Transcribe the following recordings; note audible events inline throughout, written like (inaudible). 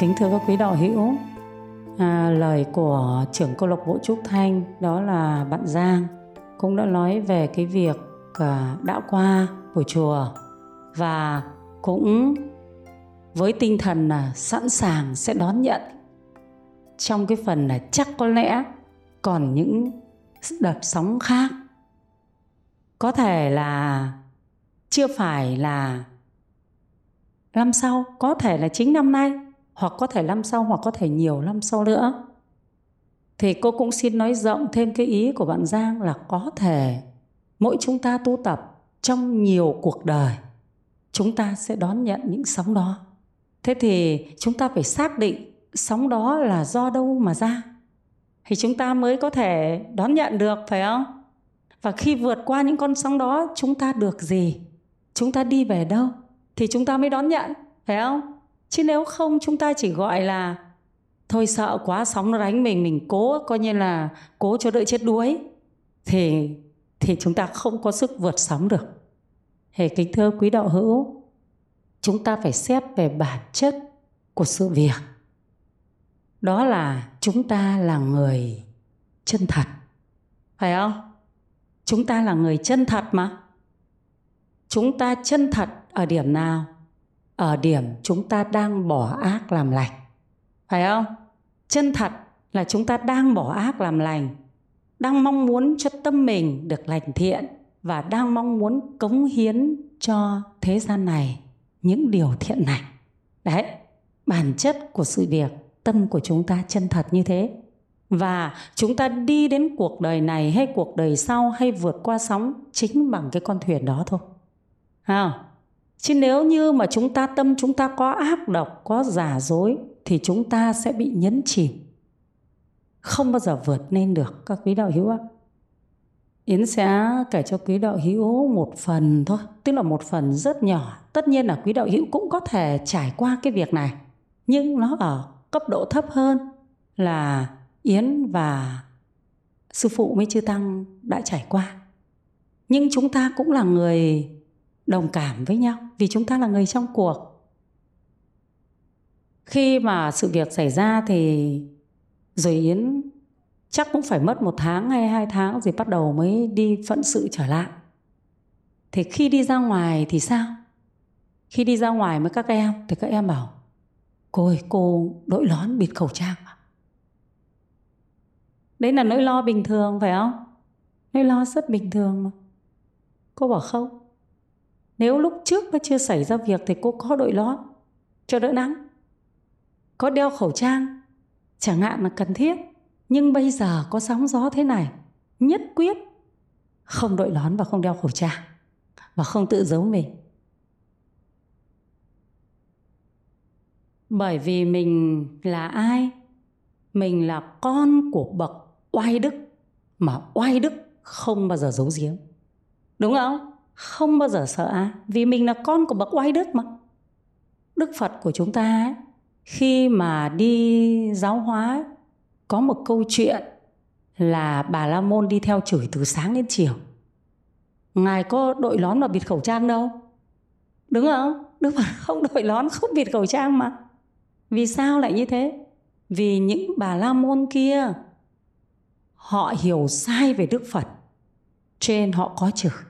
Kính thưa các quý đạo hữu, à, lời của trưởng câu lạc bộ Trúc Thanh đó là bạn Giang cũng đã nói về cái việc à, đã qua của chùa và cũng với tinh thần là sẵn sàng sẽ đón nhận. Trong cái phần là chắc có lẽ còn những đợt sóng khác. Có thể là chưa phải là năm sau có thể là chính năm nay hoặc có thể năm sau hoặc có thể nhiều năm sau nữa. Thì cô cũng xin nói rộng thêm cái ý của bạn Giang là có thể mỗi chúng ta tu tập trong nhiều cuộc đời, chúng ta sẽ đón nhận những sóng đó. Thế thì chúng ta phải xác định sóng đó là do đâu mà ra, thì chúng ta mới có thể đón nhận được, phải không? Và khi vượt qua những con sóng đó, chúng ta được gì? Chúng ta đi về đâu thì chúng ta mới đón nhận, phải không? Chứ nếu không, chúng ta chỉ gọi là, thôi sợ quá, sóng nó đánh mình mình cố, coi như là cố cho đợi chết đuối. Thì thì chúng ta không có sức vượt sóng được. Hề kính thưa quý đạo hữu, chúng ta phải xét về bản chất của sự việc. Đó là chúng ta là người chân thật. Phải không? Chúng ta là người chân thật mà. Chúng ta chân thật ở điểm nào? Ở điểm chúng ta đang bỏ ác làm lành. Phải không? Chân thật là chúng ta đang bỏ ác làm lành đang mong muốn cho tâm mình được lành thiện và đang mong muốn cống hiến cho thế gian này những điều thiện lành đấy bản chất của sự việc tâm của chúng ta chân thật như thế. Và chúng ta đi đến cuộc đời này hay cuộc đời sau hay vượt qua sóng chính bằng cái con thuyền đó thôi. À, chứ nếu như mà chúng ta tâm chúng ta có ác độc có giả dối thì chúng ta sẽ bị nhấn chìm không bao giờ vượt lên được các quý đạo hữu ạ Yến sẽ kể cho quý đạo hữu một phần thôi, tức là một phần rất nhỏ. Tất nhiên là quý đạo hữu cũng có thể trải qua cái việc này, nhưng nó ở cấp độ thấp hơn là Yến và sư phụ mới chưa tăng đã trải qua. Nhưng chúng ta cũng là người đồng cảm với nhau, vì chúng ta là người trong cuộc. Khi mà sự việc xảy ra thì rồi Yến chắc cũng phải mất một tháng hay hai tháng rồi bắt đầu mới đi phận sự trở lại. Thì khi đi ra ngoài thì sao? Khi đi ra ngoài với các em, thì các em bảo, Cô ơi, cô đội lón bịt khẩu trang? Đấy là nỗi lo bình thường phải không? Nỗi lo rất bình thường mà. Cô bảo, không. Nếu lúc trước nó chưa xảy ra việc thì cô có đội lót cho đỡ nắng. Có đeo khẩu trang chẳng hạn là cần thiết. Nhưng bây giờ có sóng gió thế này, nhất quyết không đội lón và không đeo khẩu trang và không tự giấu mình. Bởi vì mình là ai? Mình là con của bậc oai đức mà oai đức không bao giờ giấu giếm. Đúng không? Không bao giờ sợ ai vì mình là con của bậc oai đức mà. Đức Phật của chúng ta ấy, khi mà đi giáo hóa có một câu chuyện là bà La Môn đi theo chửi từ sáng đến chiều. Ngài có đội lón và bịt khẩu trang đâu. Đúng không? Đức Phật không đội lón, không bịt khẩu trang mà. Vì sao lại như thế? Vì những bà La Môn kia họ hiểu sai về Đức Phật. Trên họ có chửi.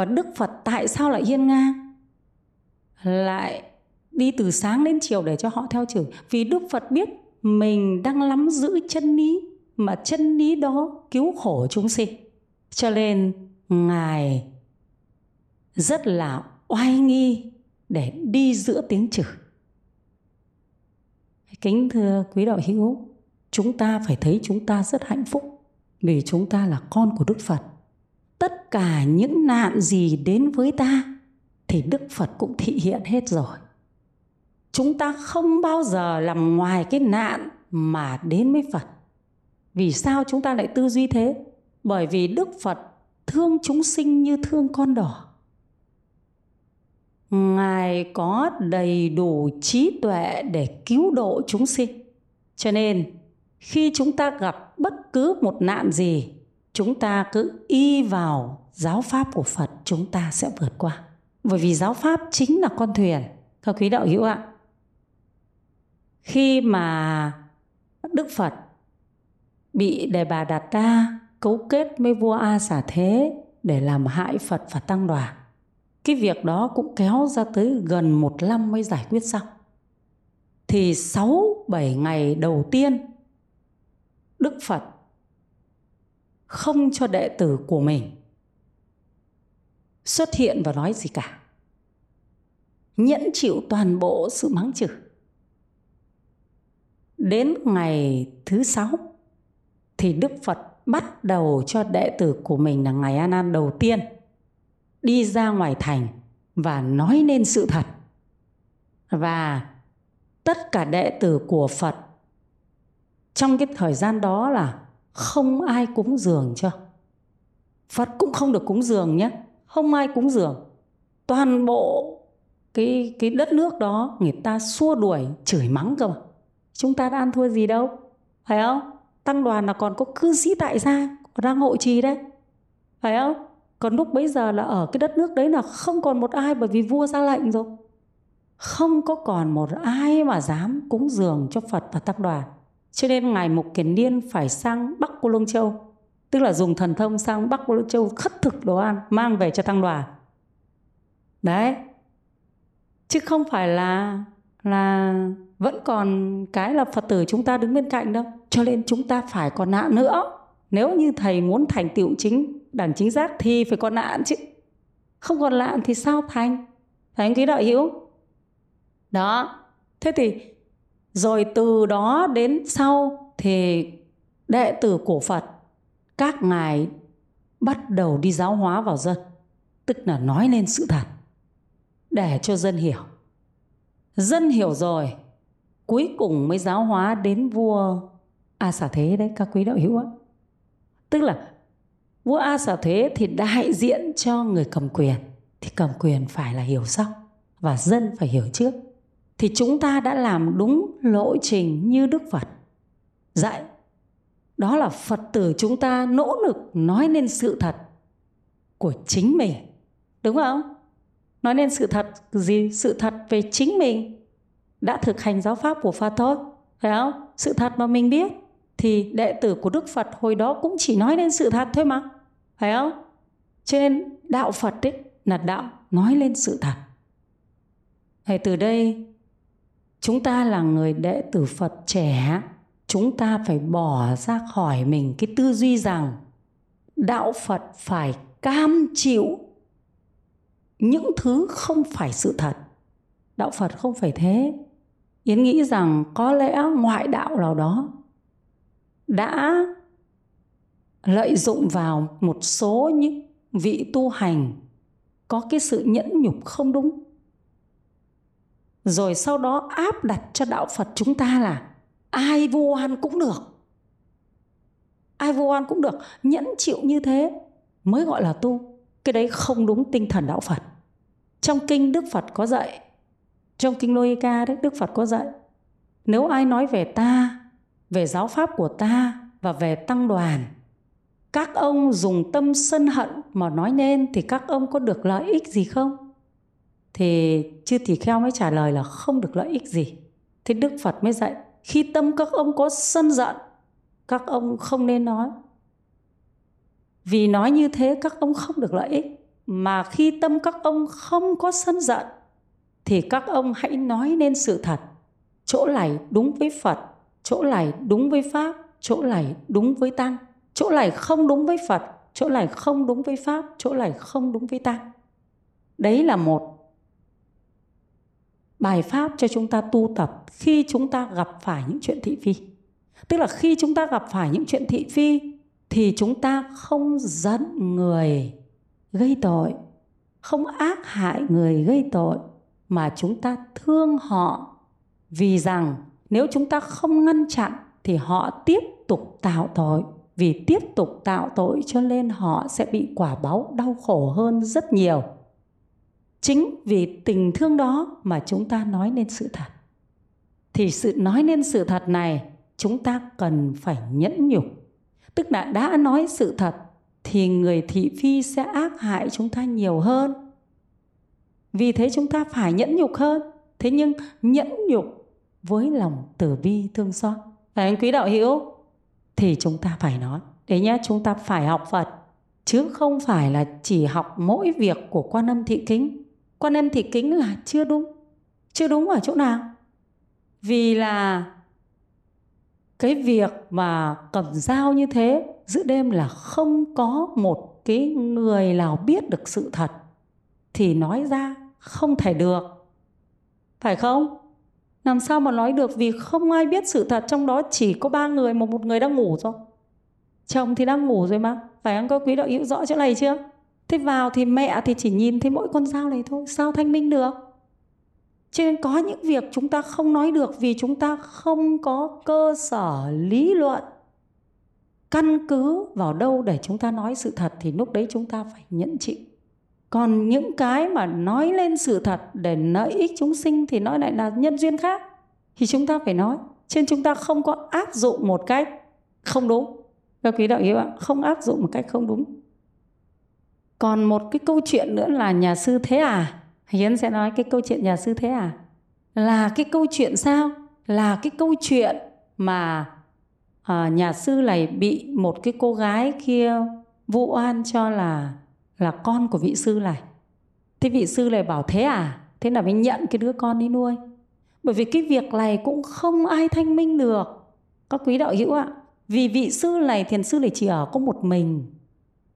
Và Đức Phật tại sao lại hiên ngang? Lại đi từ sáng đến chiều để cho họ theo chửi. Vì Đức Phật biết mình đang nắm giữ chân lý, mà chân lý đó cứu khổ chúng sinh cho nên ngài rất là oai nghi để đi giữa tiếng chửi kính thưa quý đạo hữu, chúng ta phải thấy chúng ta rất hạnh phúc vì chúng ta là con của đức phật tất cả những nạn gì đến với ta thì đức phật cũng thị hiện hết rồi chúng ta không bao giờ làm ngoài cái nạn mà đến với Phật. Vì sao chúng ta lại tư duy thế? Bởi vì Đức Phật thương chúng sinh như thương con đỏ. Ngài có đầy đủ trí tuệ để cứu độ chúng sinh. Cho nên khi chúng ta gặp bất cứ một nạn gì, chúng ta cứ y vào giáo pháp của Phật chúng ta sẽ vượt qua. Bởi vì giáo pháp chính là con thuyền. Các quý đạo hữu ạ, khi mà đức phật bị đề bà đạt đa cấu kết với vua a xả thế để làm hại phật và tăng đoàn cái việc đó cũng kéo ra tới gần một năm mới giải quyết xong thì sáu bảy ngày đầu tiên đức phật không cho đệ tử của mình xuất hiện và nói gì cả. Nhẫn chịu toàn bộ sự mắng chửi. Đến ngày thứ sáu thì đức phật bắt đầu cho đệ tử của mình là ngày an an đầu tiên đi ra ngoài thành và nói nên sự thật. Và tất cả đệ tử của phật trong cái thời gian đó là không ai cúng dường cho. Phật cũng không được cúng dường nhé. Không ai cúng dường. Toàn bộ cái cái đất nước đó người ta xua đuổi, chửi mắng cơ mà. Chúng ta đã ăn thua gì đâu, phải không? Tăng đoàn là còn có cư sĩ tại gia, còn đang hộ trì đấy, phải không? Còn lúc bấy giờ là ở cái đất nước đấy là không còn một ai, bởi vì vua ra lệnh rồi. Không có còn một ai mà dám cúng dường cho phật và tăng đoàn cho nên ngài mục kiền niên phải sang bắc cô lông châu, tức là dùng thần thông sang bắc cô lông châu khất thực đồ ăn, mang về cho tăng đoàn đấy. Chứ không phải là là vẫn còn cái là phật tử chúng ta đứng bên cạnh đâu. Cho nên chúng ta phải còn nạn nữa. Nếu như thầy muốn thành tựu chính đẳng chính giác thì phải còn nạn chứ. Không còn nạn thì sao thành Thành anh đạo hữu? Đó. Thế thì rồi từ đó đến sau thì đệ tử của phật, các ngài bắt đầu đi giáo hóa vào dân, tức là nói lên sự thật, để cho dân hiểu. Dân hiểu rồi, cuối cùng mới giáo hóa đến vua a xà thế đấy, các quý đạo hữu ạ. Tức là vua a xà thế thì đại diện cho người cầm quyền, thì cầm quyền phải là hiểu sau và dân phải hiểu trước thì chúng ta đã làm đúng lộ trình như đức phật. Dạy, đó là phật tử chúng ta nỗ lực nói nên sự thật của chính mình. Đúng không? Nói nên sự thật gì? Sự thật về chính mình đã thực hành giáo pháp của phật thôi, phải không? Sự thật mà mình biết thì đệ tử của đức phật hồi đó cũng chỉ nói lên sự thật thôi mà, phải không? Cho nên đạo phật ấy, là đạo nói lên sự thật. Thì từ đây chúng ta là người đệ tử phật trẻ. Chúng ta phải bỏ ra khỏi mình cái tư duy rằng đạo phật phải cam chịu những thứ không phải sự thật. Đạo phật không phải thế. Yến nghĩ rằng có lẽ ngoại đạo nào đó đã lợi dụng vào một số những vị tu hành có cái sự nhẫn nhục không đúng rồi sau đó áp đặt cho đạo phật chúng ta là ai vô oan cũng được. Ai vô oan cũng được. Nhẫn chịu như thế mới gọi là tu. Cái đấy không đúng tinh thần đạo phật. Trong kinh đức phật có dạy, trong kinh lô ca đấy, đức phật có dạy, nếu ai nói về ta, về giáo pháp của ta và về tăng đoàn, các ông dùng tâm sân hận mà nói nên thì các ông có được lợi ích gì không? Thì chư tỳ kheo mới trả lời là không được lợi ích gì. Thế đức phật mới dạy, khi tâm các ông có sân giận, các ông không nên nói. Vì nói như thế, các ông không được lợi ích. Mà khi tâm các ông không có sân giận, thì các ông hãy nói nên sự thật. Chỗ này đúng với phật, chỗ này đúng với pháp, chỗ này đúng với tăng. Chỗ này không đúng với phật, chỗ này không đúng với pháp, chỗ này không đúng với tăng. Đấy là một bài pháp cho chúng ta tu tập khi chúng ta gặp phải những chuyện thị phi. Tức là khi chúng ta gặp phải những chuyện thị phi thì chúng ta không giận người gây tội, không ác hại người gây tội, mà chúng ta thương họ. Vì rằng nếu chúng ta không ngăn chặn thì họ tiếp tục tạo tội. Vì tiếp tục tạo tội cho nên họ sẽ bị quả báo đau khổ hơn rất nhiều chính vì tình thương đó mà chúng ta nói nên sự thật. Thì sự nói nên sự thật này chúng ta cần phải nhẫn nhục. Tức là đã nói sự thật thì người thị phi sẽ ác hại chúng ta nhiều hơn. Vì thế chúng ta phải nhẫn nhục hơn. Thế nhưng nhẫn nhục với lòng từ bi thương xót. Phải anh quý đạo hữu, thì chúng ta phải nói. Đấy nhá, chúng ta phải học phật, chứ không phải là chỉ học mỗi việc của quan âm thị kính quan âm thì kính là chưa đúng. Chưa đúng ở chỗ nào? Vì là cái việc mà cầm dao như thế, giữa đêm là không có một cái người nào biết được sự thật, thì nói ra không thể được. Phải không? Làm sao mà nói được vì không ai biết sự thật, trong đó chỉ có ba người mà một người đang ngủ rồi. Chồng thì đang ngủ rồi mà. Phải không? Có quý đạo hữu rõ chỗ này chưa? Thế vào thì mẹ thì chỉ nhìn thấy mỗi con dao này thôi, sao thanh minh được? Cho nên có những việc chúng ta không nói được vì chúng ta không có cơ sở lý luận. Căn cứ vào đâu để chúng ta nói sự thật thì lúc đấy chúng ta phải nhẫn chịu. Còn những cái mà nói lên sự thật để lợi ích chúng sinh thì nói lại là nhân duyên khác. Thì chúng ta phải nói trên chúng ta không có áp dụng một cách không đúng. Các quý đạo hữu ạ không áp dụng một cách không đúng còn một cái câu chuyện nữa là nhà sư thế à hiến sẽ nói cái câu chuyện nhà sư thế à là cái câu chuyện sao? Là cái câu chuyện mà à, nhà sư này bị một cái cô gái kia vụ oan cho là là con của vị sư này. Thế vị sư này bảo thế à thế là mới nhận cái đứa con đi nuôi? Bởi vì cái việc này cũng không ai thanh minh được. Các quý đạo hữu ạ vì vị sư này thiền sư này chỉ ở có một mình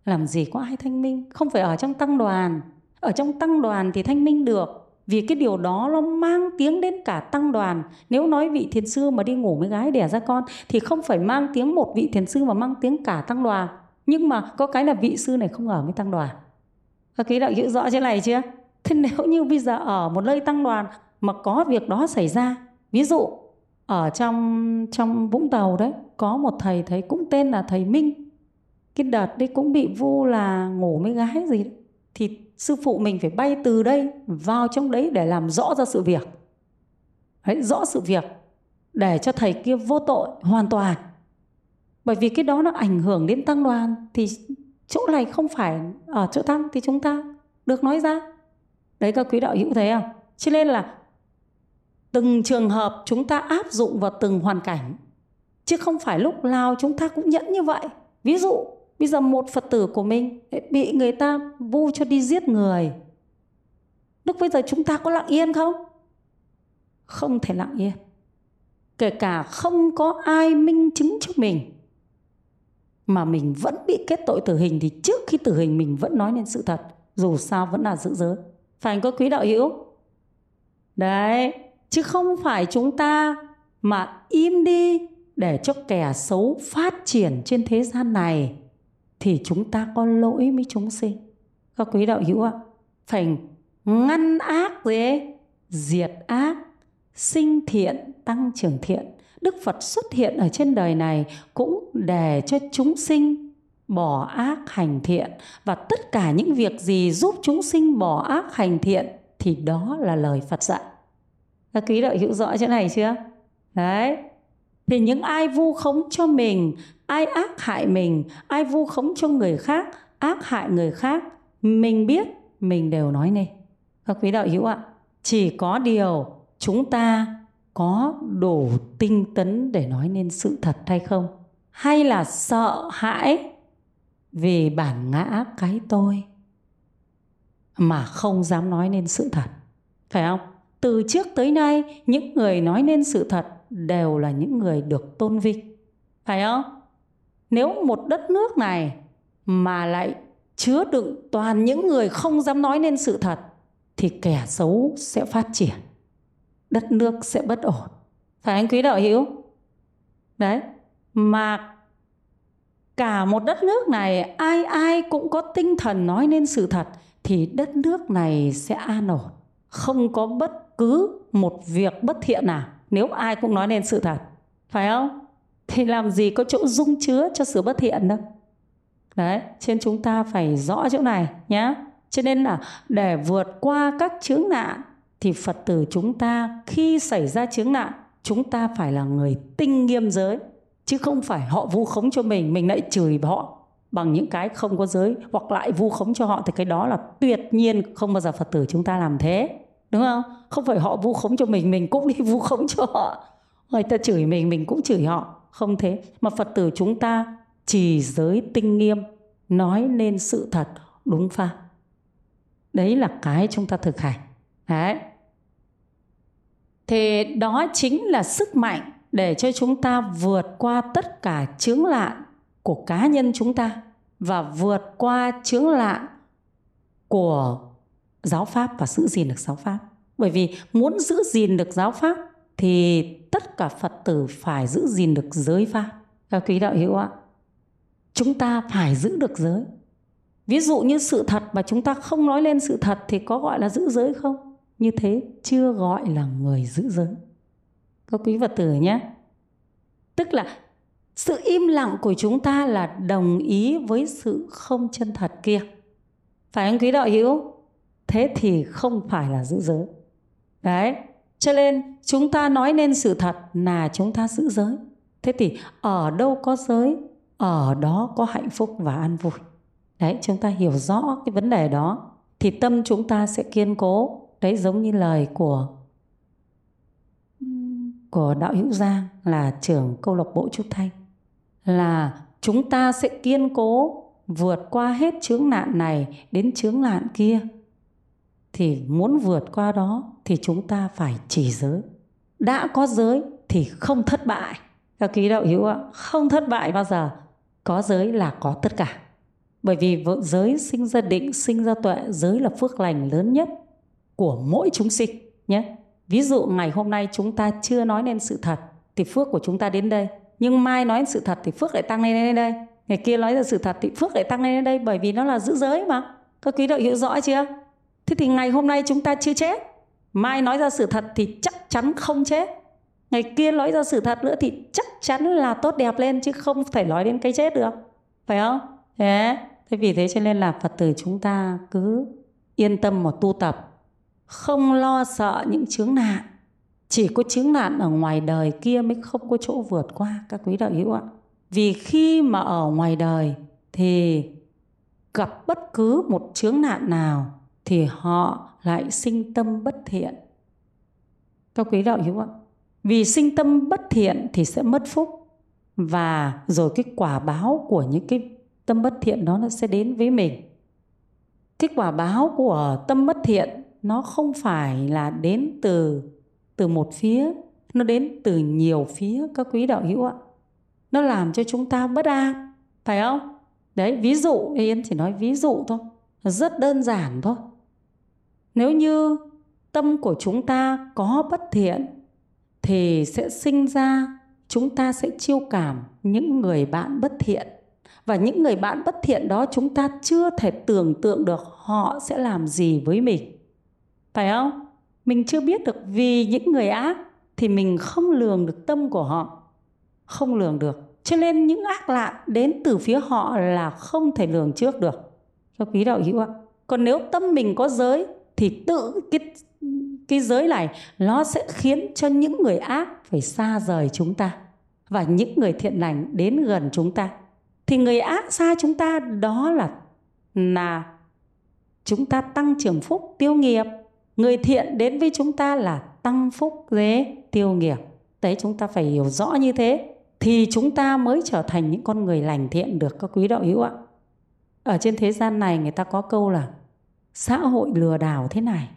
làm gì có ai thanh minh? Không phải ở trong tăng đoàn. Ở trong tăng đoàn thì thanh minh được. Vì cái điều đó nó mang tiếng đến cả tăng đoàn. Nếu nói vị thiền sư mà đi ngủ với gái đẻ ra con, thì không phải mang tiếng một vị thiền sư mà mang tiếng cả tăng đoàn. Nhưng mà có cái là vị sư này không ở với tăng đoàn. Các quý đạo hiểu rõ thế này chưa? Thế nếu như bây giờ ở một nơi tăng đoàn mà có việc đó xảy ra, ví dụ ở trong trong vũng tàu đấy, có một thầy thấy cũng tên là thầy minh cái đợt đấy cũng bị vu là ngủ mấy gái gì đó. thì sư phụ mình phải bay từ đây vào trong đấy để làm rõ ra sự việc. Đấy, rõ sự việc để cho thầy kia vô tội hoàn toàn. Bởi vì cái đó nó ảnh hưởng đến tăng đoàn thì chỗ này không phải ở chỗ tăng thì chúng ta được nói ra. Đấy các quý đạo hữu thấy không? Cho nên là từng trường hợp chúng ta áp dụng vào từng hoàn cảnh chứ không phải lúc nào chúng ta cũng nhẫn như vậy. Ví dụ bây giờ một phật tử của mình bị người ta vu cho đi giết người. Lúc bây giờ chúng ta có lặng yên không? Không thể lặng yên. Kể cả không có ai minh chứng cho mình, mà mình vẫn bị kết tội tử hình thì trước khi tử hình mình vẫn nói lên sự thật, dù sao vẫn là giữ giới. Phải có quý đạo hữu? Đấy, chứ không phải chúng ta mà im đi để cho kẻ xấu phát triển trên thế gian này thì chúng ta có lỗi với chúng sinh. Các quý đạo hữu ạ phải ngăn ác gì ấy, diệt ác sinh thiện tăng trưởng thiện. Đức phật xuất hiện ở trên đời này cũng để cho chúng sinh bỏ ác hành thiện. Và tất cả những việc gì giúp chúng sinh bỏ ác hành thiện thì đó là lời phật dạy. Các quý đạo hữu rõ chỗ này chưa? Đấy thì những ai vu khống cho mình, ai ác hại mình, ai vu khống cho người khác, ác hại người khác, mình biết, mình đều nói nên. Các quý đạo hữu ạ, chỉ có điều chúng ta có đủ tinh tấn để nói nên sự thật hay không? Hay là sợ hãi vì bản ngã cái tôi mà không dám nói nên sự thật? Phải không? Từ trước tới nay, những người nói nên sự thật đều là những người được tôn vinh. Phải không? Nếu một đất nước này mà lại chứa đựng toàn những người không dám nói nên sự thật, thì kẻ xấu sẽ phát triển, đất nước sẽ bất ổn. Phải anh quý đạo hữu? Đấy, mà cả một đất nước này, ai ai cũng có tinh thần nói nên sự thật, thì đất nước này sẽ an ổn. Không có bất cứ một việc bất thiện nào nếu ai cũng nói nên sự thật, phải không? Thì làm gì có chỗ dung chứa cho sự bất thiện đâu. Đấy, trên chúng ta phải rõ chỗ này nhé cho nên là để vượt qua các chướng nạn thì phật tử chúng ta khi xảy ra chướng nạn, chúng ta phải là người tinh nghiêm giới, chứ không phải họ vu khống cho mình mình lại chửi họ bằng những cái không có giới hoặc lại vu khống cho họ. Thì cái đó là tuyệt nhiên không bao giờ phật tử chúng ta làm thế đúng không? Không phải họ vu khống cho mình mình cũng đi vu khống cho họ. Người ta chửi mình mình cũng chửi họ. Không thế. Mà phật tử chúng ta trì giới tinh nghiêm, nói nên sự thật, đúng pháp. Đấy là cái chúng ta thực hành. Đấy. Thì đó chính là sức mạnh để cho chúng ta vượt qua tất cả chướng lạn của cá nhân chúng ta và vượt qua chướng lạn của giáo pháp và giữ gìn được giáo pháp. Bởi vì muốn giữ gìn được giáo pháp thì tất cả phật tử phải giữ gìn được giới pháp. Các quý đạo hữu ạ, chúng ta phải giữ được giới. Ví dụ như sự thật mà chúng ta không nói lên sự thật thì có gọi là giữ giới không? Như thế, chưa gọi là người giữ giới. Các quý phật tử nhé, tức là sự im lặng của chúng ta là đồng ý với sự không chân thật kia. Phải không quý đạo hữu? Thế thì không phải là giữ giới. Đấy. Cho nên chúng ta nói nên sự thật là chúng ta giữ giới. Thế thì ở đâu có giới, ở đó có hạnh phúc và an vui. Đấy, chúng ta hiểu rõ cái vấn đề đó thì tâm chúng ta sẽ kiên cố. Đấy, giống như lời của của đạo hữu giang là trưởng câu lạc bộ trúc thanh, là chúng ta sẽ kiên cố vượt qua hết chướng nạn này đến chướng nạn kia thì muốn vượt qua đó thì chúng ta phải chỉ giới. Đã có giới thì không thất bại. Các quý đạo hữu ạ, không thất bại bao giờ. Có giới là có tất cả. Bởi vì giới sinh ra định, sinh ra tuệ, giới là phước lành lớn nhất của mỗi chúng sinh nhé. Ví dụ ngày hôm nay chúng ta chưa nói nên sự thật thì phước của chúng ta đến đây. Nhưng mai nói sự thật thì phước lại tăng lên đến đây. Ngày kia nói ra sự thật thì phước lại tăng lên đến đây bởi vì nó là giữ giới mà. Các quý đạo hữu rõ chưa? Thế thì ngày hôm nay chúng ta chưa chết. Mai nói ra sự thật thì chắc chắn không chết. Ngày kia nói ra sự thật nữa thì chắc chắn là tốt đẹp lên, chứ không thể nói đến cái chết được. Phải không? Thế thế vì thế cho nên là phật tử chúng ta cứ yên tâm mà tu tập. Không lo sợ những chướng nạn. Chỉ có chướng nạn ở ngoài đời kia mới không có chỗ vượt qua, các quý đạo hữu ạ. Vì khi mà ở ngoài đời thì gặp bất cứ một chướng nạn nào thì họ lại sinh tâm bất thiện. Các quý đạo hữu ạ? Vì sinh tâm bất thiện thì sẽ mất phúc, và rồi cái quả báo của những cái tâm bất thiện đó nó sẽ đến với mình. Cái quả báo của tâm bất thiện nó không phải là đến từ từ một phía, nó đến từ nhiều phía, các quý đạo hữu ạ? Nó làm cho chúng ta bất an, phải không? Đấy, ví dụ, yên chỉ nói ví dụ thôi, rất đơn giản thôi nếu như tâm của chúng ta có bất thiện, thì sẽ sinh ra, chúng ta sẽ chiêu cảm những người bạn bất thiện. Và những người bạn bất thiện đó chúng ta chưa thể tưởng tượng được họ sẽ làm gì với mình. Phải không? Mình chưa biết được vì những người ác thì mình không lường được tâm của họ. Không lường được. Cho nên những ác lạ đến từ phía họ là không thể lường trước được. Cho quý đạo hữu ạ. Còn nếu tâm mình có giới thì tự cái cái giới này nó sẽ khiến cho những người ác phải xa rời chúng ta và những người thiện lành đến gần chúng ta. Thì người ác xa chúng ta, đó là là chúng ta tăng trưởng phúc, tiêu nghiệp. Người thiện đến với chúng ta là tăng phúc, dế, tiêu nghiệp. Đấy, chúng ta phải hiểu rõ như thế thì chúng ta mới trở thành những con người lành thiện được, các quý đạo hữu ạ. Ở trên thế gian này người ta có câu là xã hội lừa đảo thế này,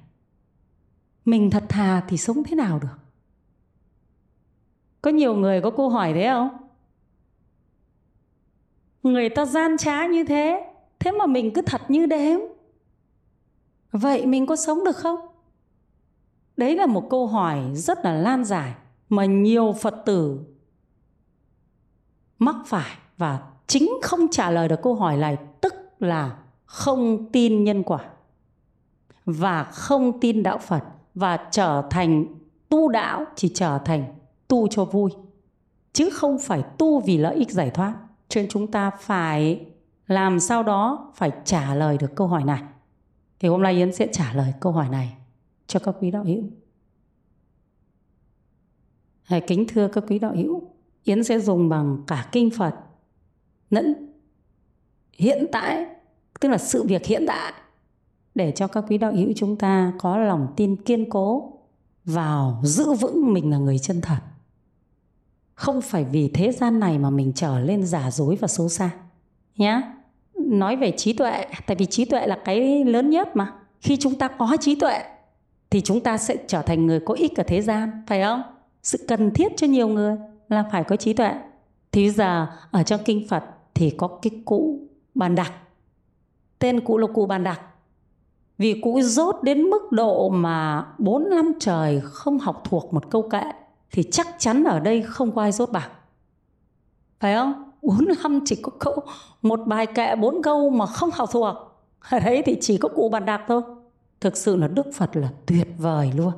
mình thật thà thì sống thế nào được? Có nhiều người có câu hỏi thế không? Người ta gian trá như thế thế mà mình cứ thật như đếm. Vậy mình có sống được không? Đấy là một câu hỏi rất là lan giải mà nhiều phật tử mắc phải và chính không trả lời được câu hỏi này, tức là không tin nhân quả và không tin đạo phật và trở thành tu đạo chỉ trở thành tu cho vui chứ không phải tu vì lợi ích giải thoát. Cho nên chúng ta phải làm sao đó phải trả lời được câu hỏi này. Thì hôm nay Yến sẽ trả lời câu hỏi này cho các quý đạo hữu. Hãy kính thưa các quý đạo hữu, Yến sẽ dùng bằng cả kinh Phật lẫn hiện tại, tức là sự việc hiện tại để cho các quý đạo hữu chúng ta có lòng tin kiên cố vào giữ vững mình là người chân thật. Không phải vì thế gian này mà mình trở lên giả dối và xấu xa nhé nói về trí tuệ, tại vì trí tuệ là cái lớn nhất mà. Khi chúng ta có trí tuệ, thì chúng ta sẽ trở thành người có ích ở thế gian, phải không? Sự cần thiết cho nhiều người là phải có trí tuệ. Thì giờ, ở trong kinh phật thì có cái cụ bàn đặc tên cụ là cụ bàn đặc vì cụ dốt đến mức độ mà bốn năm trời không học thuộc một câu kệ, thì chắc chắn ở đây không có ai dốt bằng phải không? Bốn (laughs) năm chỉ có câu, một bài kệ bốn câu mà không học thuộc. Ở đấy thì chỉ có cụ bàn đạp thôi. Thực sự là đức phật là tuyệt vời luôn.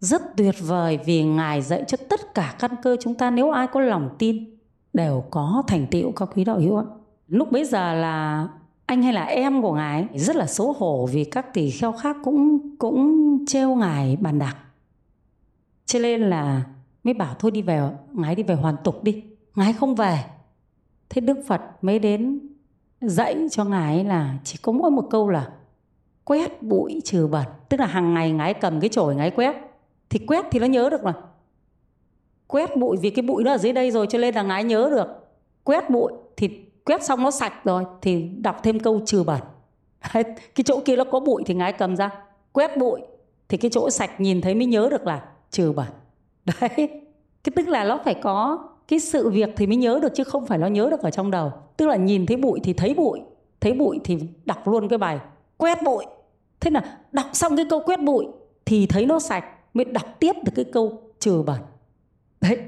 Rất tuyệt vời vì ngài dạy cho tất cả căn cơ chúng ta nếu ai có lòng tin, đều có thành tựu các quý đạo hữu ạ. Lúc bấy giờ là anh hay là em của ngài rất là xấu hổ vì các tỷ kheo khác cũng cũng trêu ngài bàn đạc, cho nên là mới bảo thôi đi về ngài đi về hoàn tục đi. Ngài không về. Thế đức phật mới đến dạy cho ngài là chỉ có mỗi một câu là quét bụi trừ bẩn. Tức là hàng ngày ngài cầm cái chổi ngài quét. Thì quét thì nó nhớ được mà. Quét bụi vì cái bụi nó ở dưới đây rồi cho nên là ngài nhớ được. Quét bụi thì quét xong nó sạch rồi thì đọc thêm câu trừ bẩn. Cái chỗ kia nó có bụi thì ngài cầm ra, quét bụi thì cái chỗ sạch nhìn thấy mới nhớ được là trừ bẩn. (laughs) Đấy, cái tức là nó phải có cái sự việc thì mới nhớ được chứ không phải nó nhớ được ở trong đầu. Tức là nhìn thấy bụi thì thấy bụi thấy bụi thì đọc luôn cái bài quét bụi. Thế là đọc xong cái câu quét bụi thì thấy nó sạch, mới đọc tiếp được cái câu trừ bẩn. Đấy,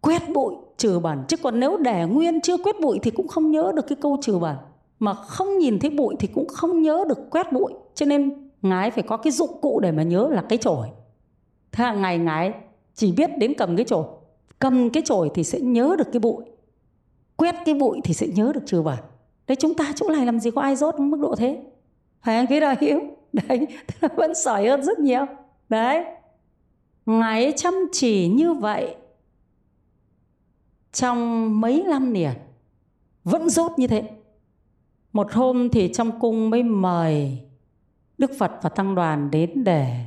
quét bụi trừ bẩn chứ còn nếu để nguyên chưa quét bụi thì cũng không nhớ được cái câu trừ bẩn mà không nhìn thấy bụi thì cũng không nhớ được quét bụi. Cho nên ngái phải có cái dụng cụ để mà nhớ là cái chổi. Thế hàng ngày ngái chỉ biết đến cầm cái chổi. Cầm cái chổi thì sẽ nhớ được cái bụi. Quét cái bụi thì sẽ nhớ được trừ bẩn đấy, chúng ta chỗ này làm gì có ai rốt mức độ thế? Phải không? Cái đó hiểu đấy vẫn sỏi hơn rất nhiều. Đấy. Ngài chăm chỉ như vậy trong mấy năm liền vẫn rốt như thế. Một hôm thì trong cung mới mời đức phật và tăng đoàn đến để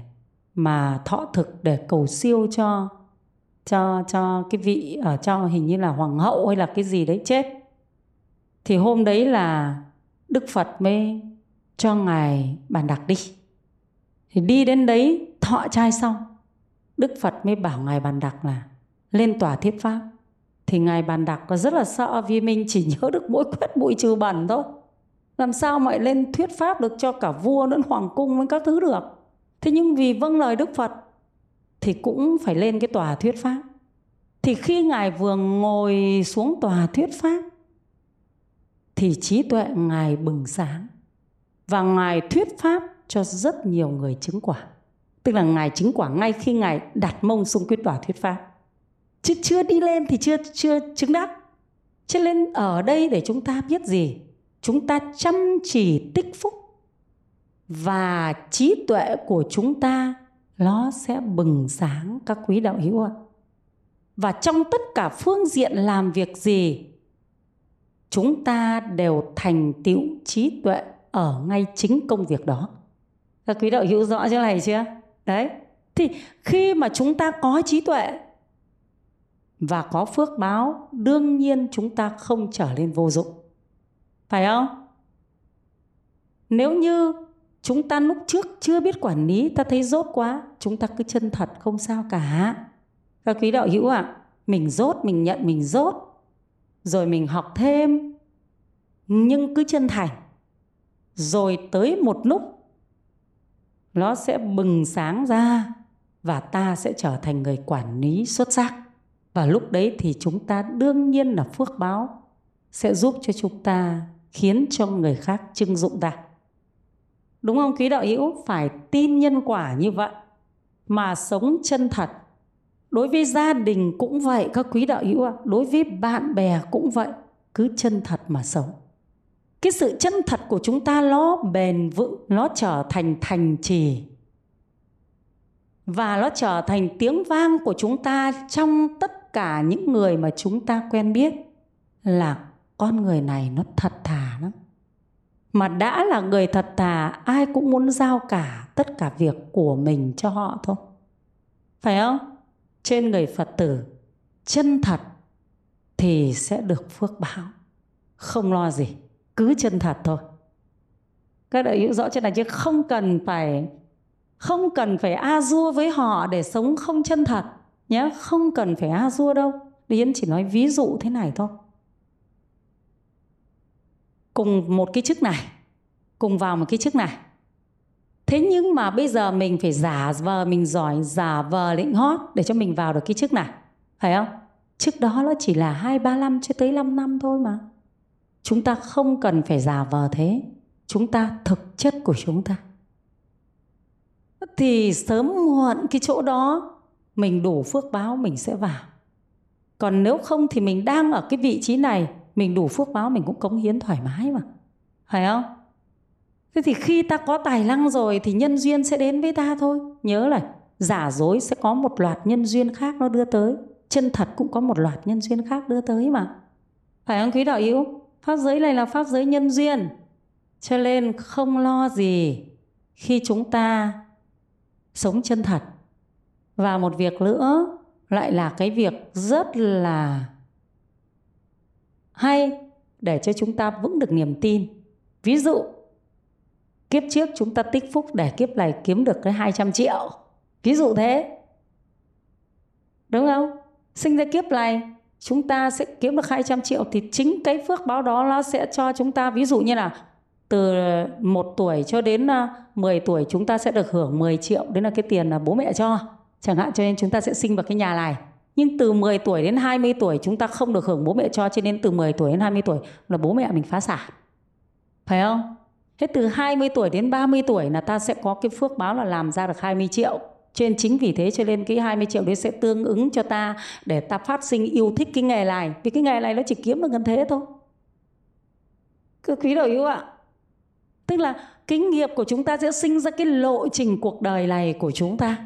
mà thọ thực, để cầu siêu cho cho cho cái vị ở cho hình như là hoàng hậu hay là cái gì đấy chết. Thì hôm đấy là đức phật mới cho ngài bàn đặc đi. Thì đi đến đấy, thọ trai xong, đức phật mới bảo ngài bàn đặc là lên tòa thuyết pháp thì ngài bàn đặc có rất là sợ vì mình chỉ nhớ được mỗi quét bụi trừ bẩn thôi. Làm sao mà lên thuyết pháp được cho cả vua lẫn hoàng cung với các thứ được? Thế nhưng vì vâng lời đức phật, thì cũng phải lên cái tòa thuyết pháp. Thì khi ngài vừa ngồi xuống tòa thuyết pháp, thì trí tuệ ngài bừng sáng. Và ngài thuyết pháp cho rất nhiều người chứng quả. Tức là ngài chứng quả ngay khi ngài đặt mông xuống quyết tòa thuyết pháp chứ chưa đi lên thì chưa chưa chứng đắc cho nên ở đây để chúng ta biết gì? Chúng ta chăm chỉ tích phúc và trí tuệ của chúng ta nó sẽ bừng sáng các quý đạo hữu ạ. Và trong tất cả phương diện làm việc gì, chúng ta đều thành tựu trí tuệ ở ngay chính công việc đó. Các quý đạo hữu rõ chỗ này chưa? Đấy. Thì khi mà chúng ta có trí tuệ và có phước báo đương nhiên chúng ta không trở lên vô dụng. Phải không? Nếu như chúng ta lúc trước chưa biết quản lý ta thấy dốt quá chúng ta cứ chân thật không sao cả. Các quý đạo hữu ạ à, mình dốt mình nhận mình dốt rồi mình học thêm nhưng cứ chân thành. Rồi tới một lúc nó sẽ bừng sáng ra và ta sẽ trở thành người quản lý xuất sắc và lúc đấy thì chúng ta đương nhiên là phước báo sẽ giúp cho chúng ta khiến cho người khác trưng dụng ta. Đúng không, quý đạo hữu? Phải tin nhân quả như vậy mà sống chân thật. Đối với gia đình cũng vậy, các quý đạo hữu ạ. Đối với bạn bè cũng vậy, cứ chân thật mà sống. Cái sự chân thật của chúng ta nó bền vững, nó trở thành thành trì. Và nó trở thành tiếng vang của chúng ta trong tất cả những người mà chúng ta quen biết là con người này nó thật thà lắm. Mà đã là người thật thà, ai cũng muốn giao cả tất cả việc của mình cho họ thôi. Phải không? Trên người phật tử, chân thật thì sẽ được phước báo. Không lo gì, cứ chân thật thôi. Các đại hiểu rõ trên này chứ, không cần phải, không cần phải a dua với họ để sống không chân thật nhé không cần phải a dua đâu Yến chỉ nói ví dụ thế này thôi. Cùng một cái chức này, cùng vào một cái chức này. Thế nhưng mà bây giờ mình phải giả vờ, mình giỏi, giả vờ lĩnh hot để cho mình vào được cái chức này. Phải không? Trước đó nó chỉ là hai, ba, năm, cho tới 5 năm thôi mà. Chúng ta không cần phải giả vờ thế. Chúng ta thực chất của chúng ta. Thì sớm muộn cái chỗ đó mình đủ phước báo mình sẽ vào. Còn nếu không thì mình đang ở cái vị trí này, mình đủ phước báo mình cũng cống hiến thoải mái mà. Phải không? Thế thì khi ta có tài năng rồi thì nhân duyên sẽ đến với ta thôi. Nhớ là giả dối sẽ có một loạt nhân duyên khác nó đưa tới. Chân thật cũng có một loạt nhân duyên khác đưa tới mà. Phải không, quý đạo hữu? Pháp giới này là pháp giới nhân duyên. Cho nên không lo gì khi chúng ta sống chân thật và một việc nữa lại là cái việc rất là hay để cho chúng ta vững được niềm tin. Ví dụ, kiếp trước chúng ta tích phúc để kiếp này kiếm được cái 200 triệu. Ví dụ thế. Đúng không? Sinh ra kiếp này, chúng ta sẽ kiếm được 200 triệu thì chính cái phước báo đó nó sẽ cho chúng ta. Ví dụ như là từ 1 tuổi cho đến à, 10 tuổi chúng ta sẽ được hưởng 10 triệu. Đấy là cái tiền là bố mẹ cho chẳng hạn cho nên chúng ta sẽ sinh vào cái nhà này. Nhưng từ 10 tuổi đến 20 tuổi chúng ta không được hưởng bố mẹ cho cho nên từ 10 tuổi đến 20 tuổi là bố mẹ mình phá sản. Phải không? Thế từ 20 tuổi đến 30 tuổi là ta sẽ có cái phước báo là làm ra được 20 triệu. Trên chính vì thế cho nên cái 20 triệu đấy sẽ tương ứng cho ta để ta phát sinh yêu thích cái nghề này. Vì cái nghề này nó chỉ kiếm được gần thế thôi. Cứ quý đầu yêu ạ. Tức là kinh nghiệp của chúng ta sẽ sinh ra cái lộ trình cuộc đời này của chúng ta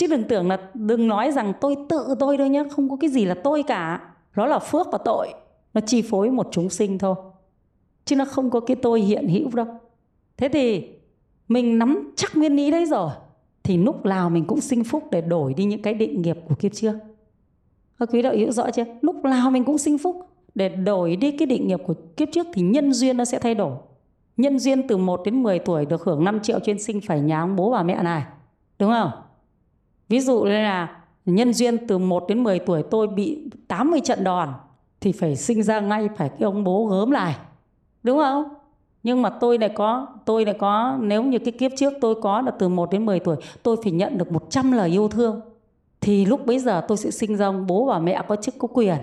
chứ đừng tưởng là đừng nói rằng tôi tự tôi đâu nhé không có cái gì là tôi cả. Đó là phước và tội. Nó chi phối một chúng sinh thôi. Chứ nó không có cái tôi hiện hữu đâu. Thế thì mình nắm chắc nguyên lý đấy rồi, thì lúc nào mình cũng sinh phúc để đổi đi những cái định nghiệp của kiếp trước. Các quý đạo hữu rõ chưa? Lúc nào mình cũng sinh phúc để đổi đi cái định nghiệp của kiếp trước thì nhân duyên nó sẽ thay đổi. Nhân duyên từ 1 đến 10 tuổi được hưởng 5 triệu trên sinh phải nhà ông bố bà mẹ này. Đúng không? Ví dụ như là nhân duyên từ 1 đến 10 tuổi tôi bị 80 trận đòn thì phải sinh ra ngay, phải cái ông bố gớm lại, đúng không? Nhưng mà tôi này có, tôi này có, nếu như cái kiếp trước tôi có là từ 1 đến 10 tuổi, tôi phải nhận được 100 lời yêu thương. Thì lúc bấy giờ tôi sẽ sinh ra ông bố và mẹ có chức có quyền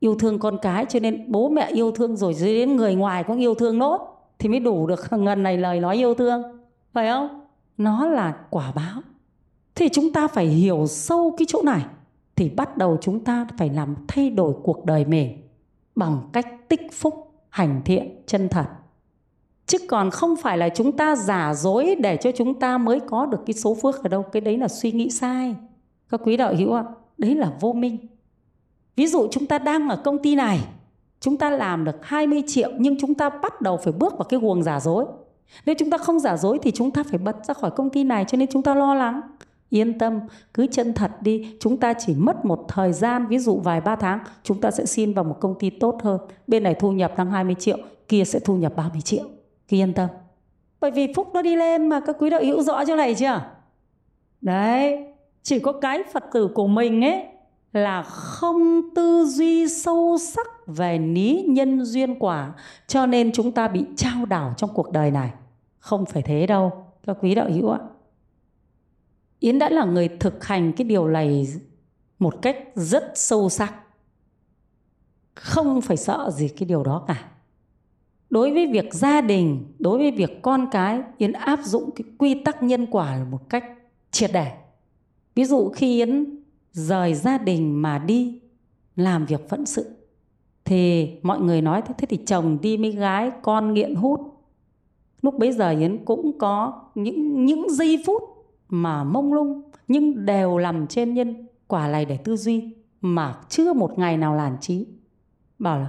yêu thương con cái, cho nên bố mẹ yêu thương rồi dưới đến người ngoài cũng yêu thương nốt thì mới đủ được (laughs) ngần này lời nói yêu thương, phải không? Nó là quả báo thì chúng ta phải hiểu sâu cái chỗ này thì bắt đầu chúng ta phải làm thay đổi cuộc đời mình bằng cách tích phúc hành thiện chân thật chứ còn không phải là chúng ta giả dối để cho chúng ta mới có được cái số phước ở đâu cái đấy là suy nghĩ sai các quý đạo hữu ạ đấy là vô minh ví dụ chúng ta đang ở công ty này chúng ta làm được 20 triệu nhưng chúng ta bắt đầu phải bước vào cái guồng giả dối nếu chúng ta không giả dối thì chúng ta phải bật ra khỏi công ty này cho nên chúng ta lo lắng yên tâm, cứ chân thật đi. Chúng ta chỉ mất một thời gian, ví dụ vài ba tháng, chúng ta sẽ xin vào một công ty tốt hơn. Bên này thu nhập đang 20 triệu, kia sẽ thu nhập 30 triệu. Cứ yên tâm. Bởi vì phúc nó đi lên mà, các quý đạo hữu rõ chỗ này chưa? Đấy, chỉ có cái phật tử của mình ấy là không tư duy sâu sắc về lý nhân duyên quả. Cho nên chúng ta bị trao đảo trong cuộc đời này. Không phải thế đâu, các quý đạo hữu ạ. Yến đã là người thực hành cái điều này một cách rất sâu sắc. Không phải sợ gì cái điều đó cả. Đối với việc gia đình, đối với việc con cái, Yến áp dụng cái quy tắc nhân quả một cách triệt để. Ví dụ khi Yến rời gia đình mà đi làm việc phận sự thì mọi người nói thế, thế thì chồng đi với gái, con nghiện hút. Lúc bấy giờ Yến cũng có những những giây phút mà mông lung, nhưng đều nằm trên nhân, quả này để tư duy mà chưa một ngày nào làn trí. Bảo là,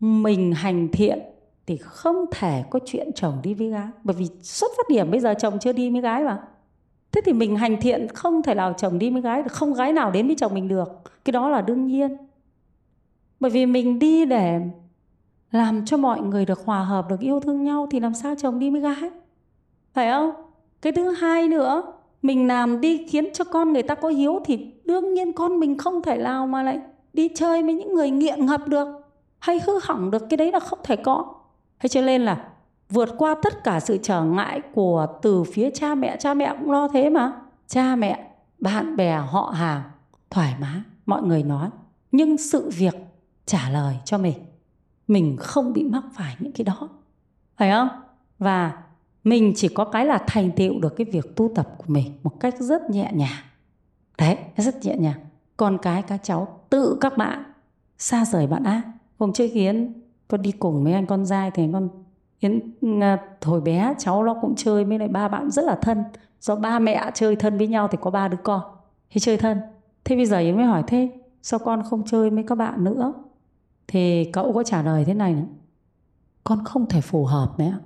mình hành thiện thì không thể có chuyện chồng đi với gái. Bởi vì xuất phát điểm bây giờ chồng chưa đi với gái mà. Thế thì mình hành thiện không thể nào chồng đi với gái được không gái nào đến với chồng mình được. Cái đó là đương nhiên. Bởi vì mình đi để làm cho mọi người được hòa hợp, được yêu thương nhau thì làm sao chồng đi với gái? Phải không? Cái thứ hai nữa, mình làm đi khiến cho con người ta có hiếu thì đương nhiên con mình không thể nào mà lại đi chơi với những người nghiện ngập được hay hư hỏng được cái đấy là không thể có. Thế cho nên là vượt qua tất cả sự trở ngại của từ phía cha mẹ cha mẹ cũng lo thế mà. Cha mẹ, bạn bè, họ hàng, thoải mái, mọi người nói, nhưng sự việc trả lời cho mình mình không bị mắc phải những cái đó. Phải không? Và mình chỉ có cái là thành tựu được cái việc tu tập của mình một cách rất nhẹ nhàng. Đấy rất nhẹ nhàng. Còn cái, các cháu tự các bạn, xa rời bạn ác hôm trước yến con đi cùng với anh con trai thì con yến à, hồi bé cháu nó cũng chơi với lại ba bạn rất là thân. Do ba mẹ chơi thân với nhau thì có ba đứa con. Thì chơi thân. Thế bây giờ yến mới hỏi, thế sao con không chơi với các bạn nữa? Thì cậu có trả lời thế này nữa con không thể phù hợp nữa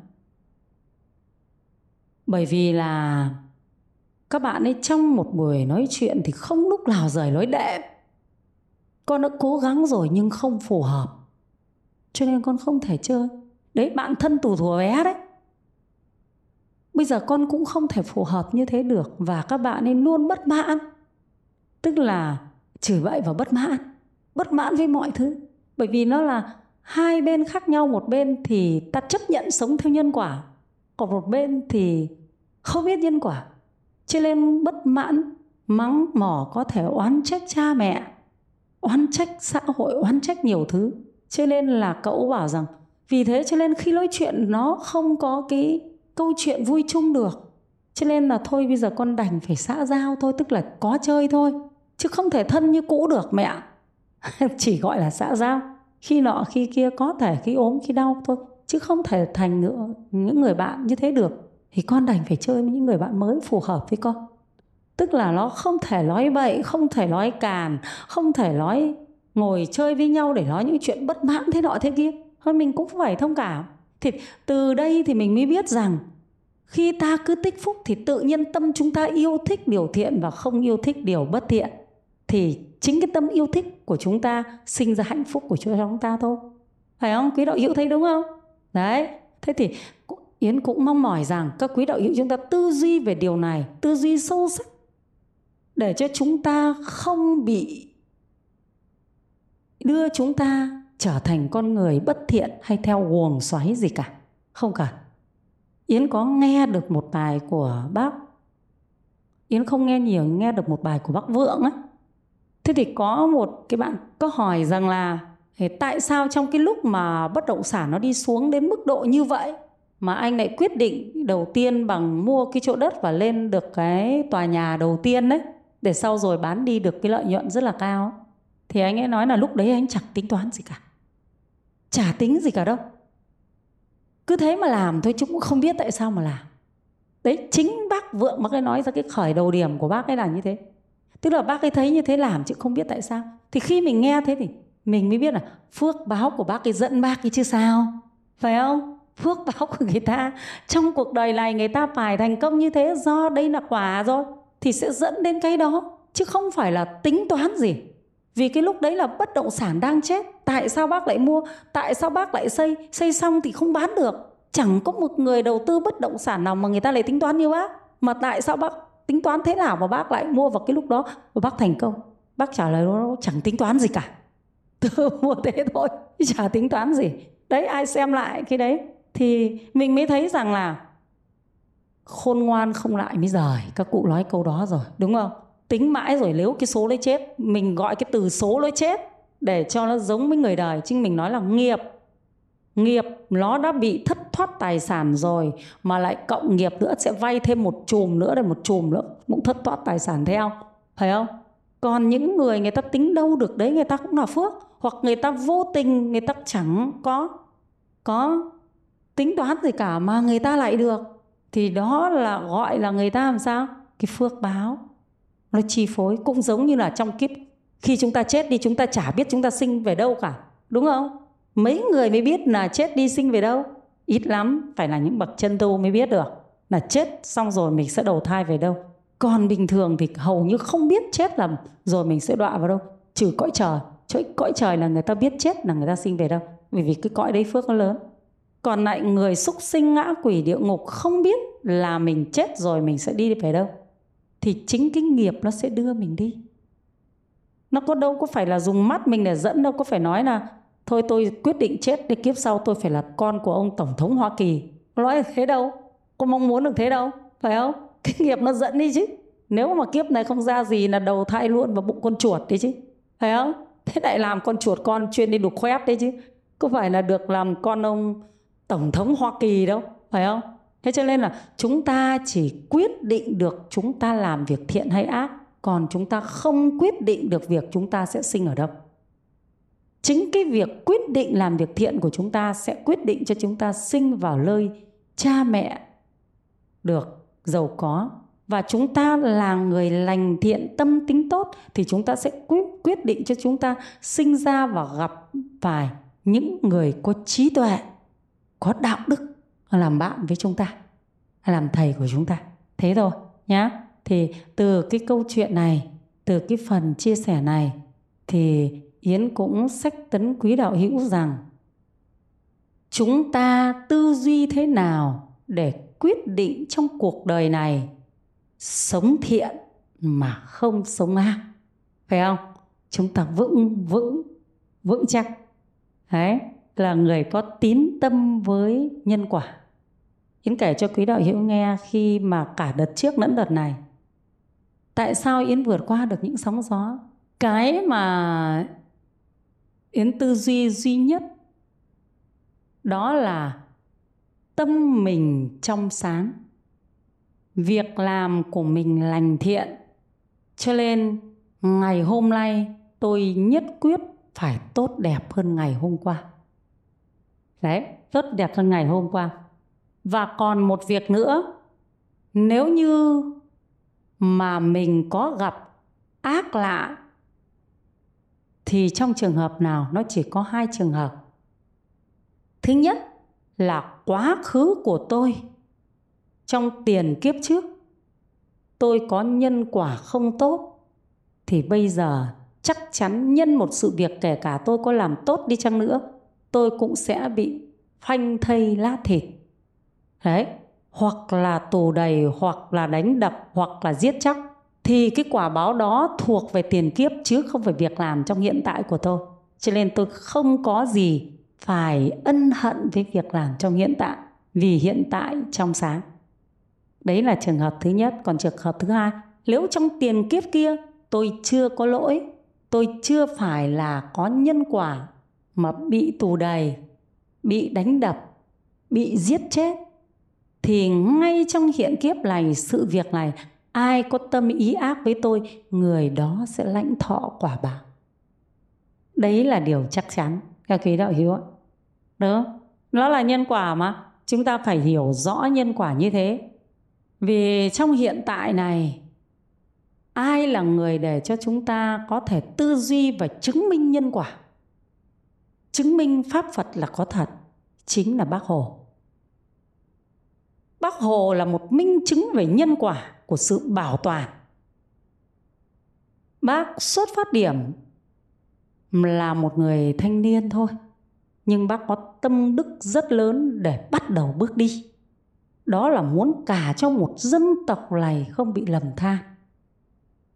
bởi vì là các bạn ấy trong một buổi nói chuyện thì không lúc nào rời lối đệm. Con đã cố gắng rồi nhưng không phù hợp. Cho nên con không thể chơi. Đấy, bạn thân tù thùa bé đấy. Bây giờ con cũng không thể phù hợp như thế được và các bạn ấy luôn bất mãn. Tức là chửi bậy và bất mãn. Bất mãn với mọi thứ. Bởi vì nó là hai bên khác nhau. Một bên thì ta chấp nhận sống theo nhân quả còn một bên thì không biết nhân quả. Cho nên bất mãn, mắng, mỏ có thể oán trách cha mẹ, oán trách xã hội, oán trách nhiều thứ. Cho nên là cậu bảo rằng, vì thế cho nên khi nói chuyện nó không có cái câu chuyện vui chung được. Cho nên là thôi, bây giờ con đành phải xã giao thôi, tức là có chơi thôi. Chứ không thể thân như cũ được mẹ (laughs) chỉ gọi là xã giao. Khi nọ khi kia có thể, khi ốm, khi đau thôi chứ không thể thành nữa những người bạn như thế được. Thì con đành phải chơi với những người bạn mới phù hợp với con. Tức là nó không thể nói bậy, không thể nói càn, không thể nói ngồi chơi với nhau để nói những chuyện bất mãn thế nọ thế kia. Hơn mình cũng phải thông cảm. Thì từ đây thì mình mới biết rằng khi ta cứ tích phúc thì tự nhiên tâm chúng ta yêu thích điều thiện và không yêu thích điều bất thiện. Thì chính cái tâm yêu thích của chúng ta sinh ra hạnh phúc của chúng ta thôi. Phải không? Quý đạo hữu thấy đúng không? Đấy, thế thì yến cũng mong mỏi rằng các quý đạo hữu chúng ta tư duy về điều này, tư duy sâu sắc, để cho chúng ta không bị đưa chúng ta trở thành con người bất thiện hay theo guồng xoáy gì cả. Không cả yến có nghe được một bài của bác. Yến không nghe nhiều, nghe được một bài của bác vượng ấy thế thì có một cái bạn có hỏi rằng là thế tại sao trong cái lúc mà bất động sản nó đi xuống đến mức độ như vậy mà anh lại quyết định đầu tiên bằng mua cái chỗ đất và lên được cái tòa nhà đầu tiên đấy, để sau rồi bán đi được cái lợi nhuận rất là cao? Thì anh ấy nói là lúc đấy anh chẳng tính toán gì cả. Chả tính gì cả đâu. Cứ thế mà làm thôi chứ cũng không biết tại sao mà làm. Đấy, chính bác vượng bác ấy nói ra cái khởi đầu điểm của bác ấy là như thế. Tức là bác ấy thấy như thế làm chứ không biết tại sao. Thì khi mình nghe thế thì mình mới biết là phước báo của bác ấy dẫn bác ấy chứ sao. Phải không? Phước báo của người ta. Trong cuộc đời này người ta phải thành công như thế, do đây là quả rồi, thì sẽ dẫn đến cái đó. Chứ không phải là tính toán gì. Vì cái lúc đấy là bất động sản đang chết. Tại sao bác lại mua? Tại sao bác lại xây? Xây xong thì không bán được. Chẳng có một người đầu tư bất động sản nào mà người ta lại tính toán như bác. Mà tại sao bác tính toán thế nào mà bác lại mua vào cái lúc đó? Và bác thành công. Bác trả lời nó chẳng tính toán gì cả tôi (laughs) mua thế thôi. Chả tính toán gì. Đấy, ai xem lại cái đấy thì mình mới thấy rằng là khôn ngoan không lại mới rời các cụ nói câu đó rồi, đúng không? Tính mãi rồi nếu cái số lấy chết, mình gọi cái từ số lấy chết để cho nó giống với người đời. Chứ mình nói là nghiệp. Nghiệp, nó đã bị thất thoát tài sản rồi mà lại cộng nghiệp nữa, sẽ vay thêm một chùm nữa để một chùm nữa, cũng thất thoát tài sản theo. Phải không? Còn những người người ta tính đâu được đấy, người ta cũng là phước hoặc người ta vô tình, người ta chẳng có có tính toán gì cả mà người ta lại được. Thì đó là gọi là người ta làm sao? Cái phước báo. Nó chi phối. Cũng giống như là trong kiếp, khi chúng ta chết đi, chúng ta chả biết chúng ta sinh về đâu cả. Đúng không? Mấy người mới biết là chết đi sinh về đâu? Ít lắm. Phải là những bậc chân tu mới biết được là chết xong rồi mình sẽ đầu thai về đâu. Còn bình thường thì hầu như không biết chết là rồi mình sẽ đọa vào đâu. Trừ cõi trời cõi, cõi trời là người ta biết chết là người ta sinh về đâu. Vì vì cái cõi đấy phước nó lớn. Còn lại người xúc sinh ngã quỷ địa ngục không biết là mình chết rồi mình sẽ đi về đâu thì chính cái nghiệp nó sẽ đưa mình đi. Nó có đâu có phải là dùng mắt mình để dẫn đâu có phải nói là thôi tôi quyết định chết để kiếp sau tôi phải là con của ông tổng thống hoa kỳ. Nói thế đâu. Có mong muốn được thế đâu phải không? Cái nghiệp nó dẫn đi chứ. Nếu mà kiếp này không ra gì là đầu thai luôn vào bụng con chuột đấy chứ phải không? Thế lại làm con chuột con chuyên đi đục khoét đấy chứ. Có phải là được làm con ông tổng thống hoa kỳ đâu, phải không? Thế cho nên là chúng ta chỉ quyết định được chúng ta làm việc thiện hay ác, còn chúng ta không quyết định được việc chúng ta sẽ sinh ở đâu. Chính cái việc quyết định làm việc thiện của chúng ta sẽ quyết định cho chúng ta sinh vào nơi cha mẹ được giàu có và chúng ta là người lành thiện, tâm tính tốt, thì chúng ta sẽ quyết quyết định cho chúng ta sinh ra và gặp phải những người có trí tuệ, có đạo đức làm bạn với chúng ta, làm thầy của chúng ta. Thế thôi nhá. Thì từ cái câu chuyện này, từ cái phần chia sẻ này, thì yến cũng sách tấn quý đạo hữu rằng, chúng ta tư duy thế nào để quyết định trong cuộc đời này? Sống thiện mà không sống ác. Phải không? Chúng ta vững vững vững chắc. Đấy, là người có tín tâm với nhân quả. Yến kể cho quý đạo hữu nghe khi mà cả đợt trước lẫn đợt này. Tại sao Yến vượt qua được những sóng gió? Cái mà Yến tư duy duy nhất, Đó là tâm mình trong sáng. Việc làm của mình lành thiện. Cho nên ngày hôm nay tôi nhất quyết phải tốt đẹp hơn ngày hôm qua. Đấy, tốt đẹp hơn ngày hôm qua. Và còn một việc nữa. Nếu như mà mình có gặp ác lạ thì trong trường hợp nào nó chỉ có hai trường hợp. Thứ nhất là quá khứ của tôi trong tiền kiếp trước, tôi có nhân quả không tốt, thì bây giờ chắc chắn nhân một sự việc kể cả tôi có làm tốt đi chăng nữa, tôi cũng sẽ bị phanh thây lát thịt. Đấy, hoặc là tù đầy, hoặc là đánh đập, hoặc là giết chóc, thì cái quả báo đó thuộc về tiền kiếp chứ không phải việc làm trong hiện tại của tôi. Cho nên tôi không có gì phải ân hận với việc làm trong hiện tại, vì hiện tại trong sáng đấy là trường hợp thứ nhất. Còn trường hợp thứ hai, nếu trong tiền kiếp kia tôi chưa có lỗi, tôi chưa phải là có nhân quả mà bị tù đầy, bị đánh đập, bị giết chết, thì ngay trong hiện kiếp này, sự việc này, ai có tâm ý ác với tôi, người đó sẽ lãnh thọ quả báo. Đấy là điều chắc chắn. Các quý đạo hiếu ạ. Đó nó là nhân quả mà. Chúng ta phải hiểu rõ nhân quả như thế vì trong hiện tại này ai là người để cho chúng ta có thể tư duy và chứng minh nhân quả chứng minh pháp phật là có thật chính là bác hồ Bác Hồ là một minh chứng về nhân quả của sự bảo toàn. Bác xuất phát điểm là một người thanh niên thôi, nhưng bác có tâm đức rất lớn để bắt đầu bước đi. Đó là muốn cả cho một dân tộc này không bị lầm than.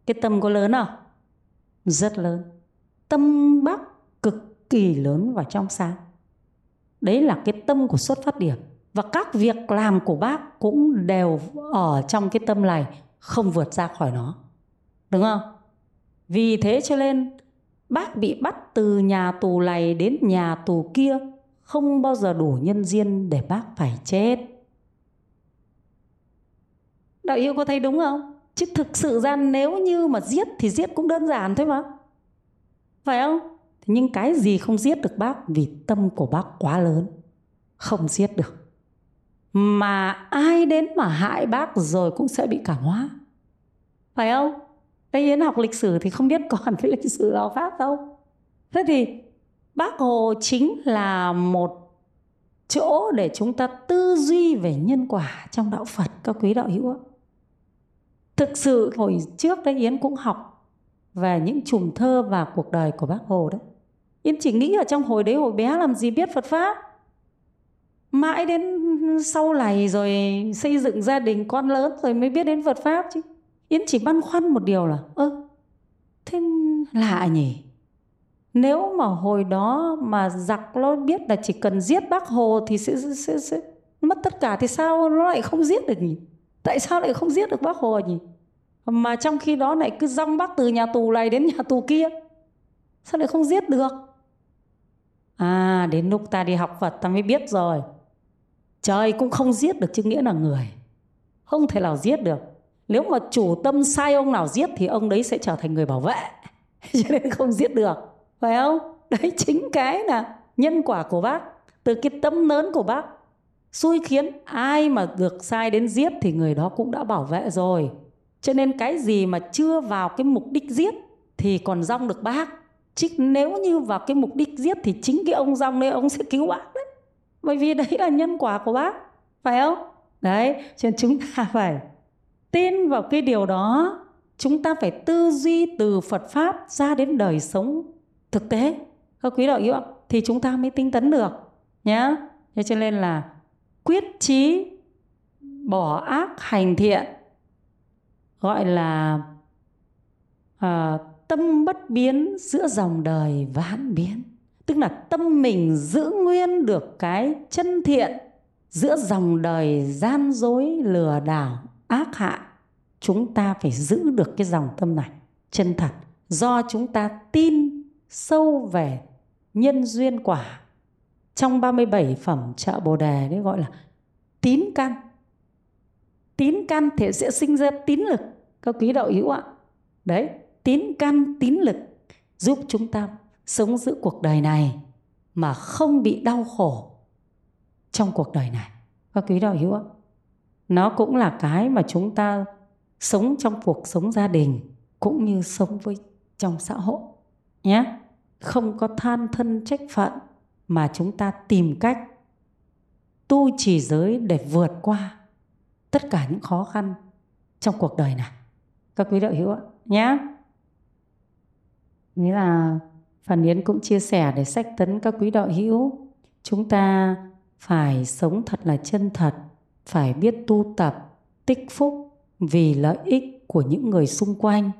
Cái tâm có lớn không? Rất lớn. Tâm bác cực kỳ lớn và trong sáng. Đấy là cái tâm của xuất phát điểm và các việc làm của bác cũng đều ở trong cái tâm này, không vượt ra khỏi nó đúng không vì thế cho nên, bác bị bắt từ nhà tù này đến nhà tù kia, không bao giờ đủ nhân duyên để bác phải chết đạo yêu có thấy đúng không? Chứ thực sự ra nếu như mà giết thì giết cũng đơn giản thôi mà. Phải không? Nhưng cái gì không giết được bác? Vì tâm của bác quá lớn. Không giết được. Mà ai đến mà hại bác rồi cũng sẽ bị cảm hóa. Phải không? Đây yến học lịch sử thì không biết còn cái lịch sử nào khác đâu. Thế thì bác hồ chính là một chỗ để chúng ta tư duy về nhân quả trong đạo Phật các quý đạo hữu ạ. Thực sự hồi trước đấy Yến cũng học về những chùm thơ và cuộc đời của bác Hồ đấy. Yến chỉ nghĩ ở trong hồi đấy hồi bé làm gì biết Phật Pháp. Mãi đến sau này rồi xây dựng gia đình con lớn rồi mới biết đến Phật Pháp chứ. Yến chỉ băn khoăn một điều là ơ thế lạ nhỉ nếu mà hồi đó mà giặc nó biết là chỉ cần giết bác hồ thì sẽ, sẽ, sẽ mất tất cả thì sao nó lại không giết được nhỉ tại sao lại không giết được bác hồ nhỉ? Mà trong khi đó lại cứ rong bác từ nhà tù này đến nhà tù kia, sao lại không giết được? À đến lúc ta đi học phật ta mới biết rồi. Trời cũng không giết được chứ nghĩa là người. Không thể nào giết được. Nếu mà chủ tâm sai ông nào giết thì ông đấy sẽ trở thành người bảo vệ. (laughs) Cho nên không giết được. Phải không? Đấy chính cái là nhân quả của bác. Từ cái tâm lớn của bác xui khiến ai mà được sai đến giết thì người đó cũng đã bảo vệ rồi. Cho nên cái gì mà chưa vào cái mục đích giết thì còn rong được bác. Chứ nếu như vào cái mục đích giết thì chính cái ông rong đấy ông sẽ cứu bác đấy. Bởi vì đấy là nhân quả của bác, phải không? Đấy, cho nên chúng ta (laughs) phải tin vào cái điều đó. Chúng ta phải tư duy từ phật pháp ra đến đời sống thực tế. Các quý đạo hữu thì chúng ta mới tinh tấn được nhé cho nên là quyết chí bỏ ác hành thiện gọi là à, tâm bất biến giữa dòng đời vạn biến. Tức là tâm mình giữ nguyên được cái chân thiện giữa dòng đời gian dối lừa đảo ác hại. Chúng ta phải giữ được cái dòng tâm này chân thật. Do chúng ta tin sâu về nhân duyên quả trong 37 phẩm trợ Bồ đề đấy gọi là tín căn tín căn thì sẽ sinh ra tín lực. Các quý đạo hữu ạ. Đấy, tín căn tín lực giúp chúng ta sống giữa cuộc đời này mà không bị đau khổ trong cuộc đời này. Các quý đạo hữu ạ. Nó cũng là cái mà chúng ta sống trong cuộc sống gia đình cũng như sống với trong xã hội nhé. Không có than thân trách phận mà chúng ta tìm cách tu trì giới để vượt qua tất cả những khó khăn trong cuộc đời này. Các quý đạo hữu ạ nhé nghĩa là phần yến cũng chia sẻ để sách tấn các quý đạo hữu, chúng ta phải sống thật là chân thật, phải biết tu tập, tích phúc vì lợi ích của những người xung quanh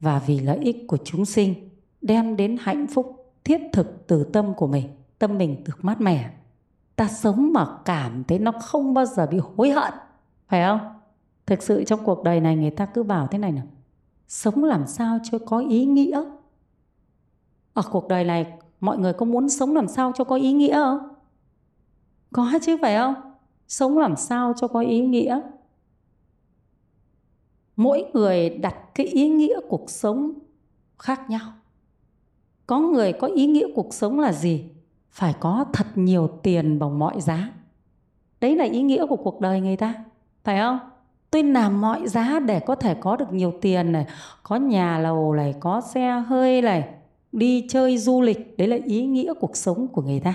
và vì lợi ích của chúng sinh, đem đến hạnh phúc thiết thực từ tâm của mình tâm mình được mát mẻ. Ta sống mà cảm thấy nó không bao giờ bị hối hận. Phải không? Thực sự trong cuộc đời này người ta cứ bảo thế này nè sống làm sao cho có ý nghĩa? Ở cuộc đời này, mọi người có muốn sống làm sao cho có ý nghĩa không? Có chứ, phải không? Sống làm sao cho có ý nghĩa? Mỗi người đặt cái ý nghĩa cuộc sống khác nhau. Có người có ý nghĩa cuộc sống là gì? Phải có thật nhiều tiền bằng mọi giá. Đấy là ý nghĩa của cuộc đời người ta, phải không? Tôi làm mọi giá để có thể có được nhiều tiền này, có nhà lầu này, có xe hơi này, đi chơi du lịch, đấy là ý nghĩa cuộc sống của người ta.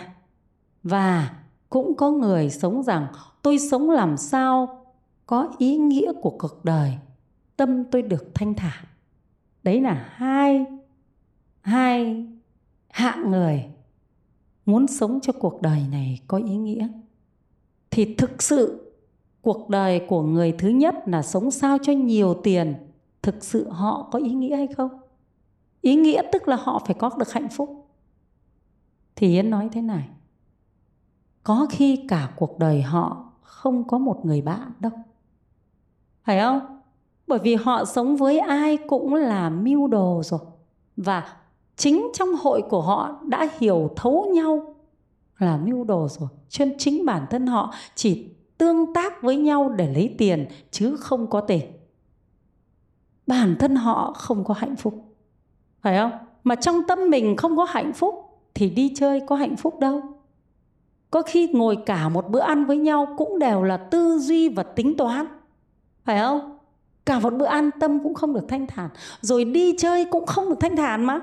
Và cũng có người sống rằng, tôi sống làm sao có ý nghĩa của cuộc đời, tâm tôi được thanh thản. Đấy là hai hai hạng người muốn sống cho cuộc đời này có ý nghĩa, thì thực sự cuộc đời của người thứ nhất là sống sao cho nhiều tiền, thực sự họ có ý nghĩa hay không? Ý nghĩa tức là họ phải có được hạnh phúc. Thì yến nói thế này, có khi cả cuộc đời họ không có một người bạn đâu. Phải không? Bởi vì họ sống với ai cũng là mưu đồ rồi, và chính trong hội của họ đã hiểu thấu nhau là mưu đồ rồi. Cho nên chính bản thân họ chỉ tương tác với nhau để lấy tiền, chứ không có tiền. Bản thân họ không có hạnh phúc. Phải không? Mà trong tâm mình không có hạnh phúc, thì đi chơi có hạnh phúc đâu. Có khi ngồi cả một bữa ăn với nhau cũng đều là tư duy và tính toán. Phải không? Cả một bữa ăn tâm cũng không được thanh thản. Rồi đi chơi cũng không được thanh thản mà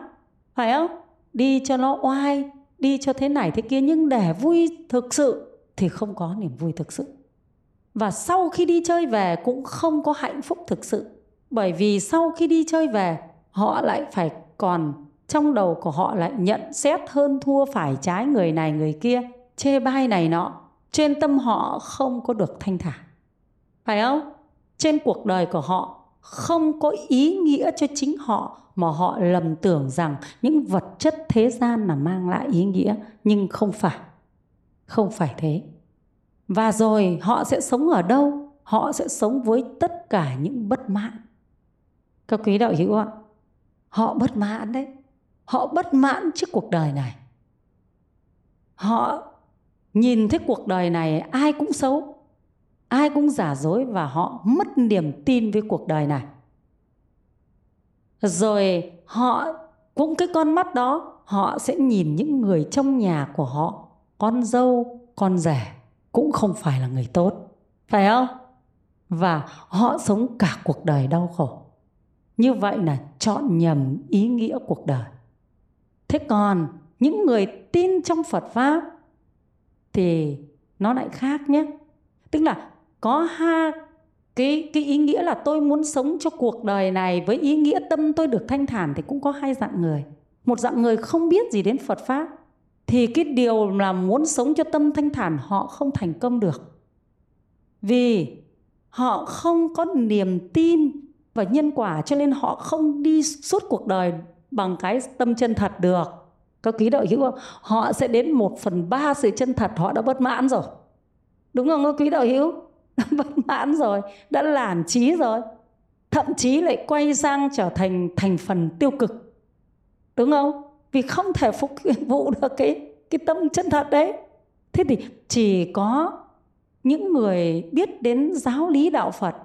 phải không? Đi cho nó oai, đi cho thế này thế kia, nhưng để vui thực sự thì không có niềm vui thực sự. Và sau khi đi chơi về cũng không có hạnh phúc thực sự. Bởi vì sau khi đi chơi về, họ lại phải còn, trong đầu của họ lại nhận xét hơn thua phải trái người này, người kia, chê bai này nọ. Trên tâm họ không có được thanh thản. Phải không? Trên cuộc đời của họ không có ý nghĩa cho chính họ, mà họ lầm tưởng rằng những vật chất thế gian là mang lại ý nghĩa, nhưng không phải. Không phải thế. Và rồi, họ sẽ sống ở đâu? Họ sẽ sống với tất cả những bất mãn. Các quý đạo hữu ạ, họ bất mãn đấy. Họ bất mãn trước cuộc đời này. Họ nhìn thấy cuộc đời này, ai cũng xấu ai cũng giả dối và họ mất niềm tin với cuộc đời này. Rồi họ cũng cái con mắt đó, họ sẽ nhìn những người trong nhà của họ, con dâu, con rể cũng không phải là người tốt, phải không? Và họ sống cả cuộc đời đau khổ. Như vậy là chọn nhầm ý nghĩa cuộc đời. Thế còn những người tin trong phật pháp thì nó lại khác nhé. Tức là có hai cái cái ý nghĩa là tôi muốn sống cho cuộc đời này với ý nghĩa tâm tôi được thanh thản thì cũng có hai dạng người. Một dạng người không biết gì đến phật pháp, thì cái điều là muốn sống cho tâm thanh thản họ không thành công được. Vì họ không có niềm tin và nhân quả cho nên họ không đi suốt cuộc đời bằng cái tâm chân thật được. Các ký đạo hữu họ sẽ đến một phần ba sự chân thật họ đã bất mãn rồi. Đúng không? Các quý đạo hữu? (laughs) bất mãn rồi, đã lản trí rồi. Thậm chí lại quay sang trở thành thành phần tiêu cực. Đúng không? Vì không thể phục (laughs) vụ được cái cái tâm chân thật đấy. Thế thì chỉ có những người biết đến giáo lý đạo phật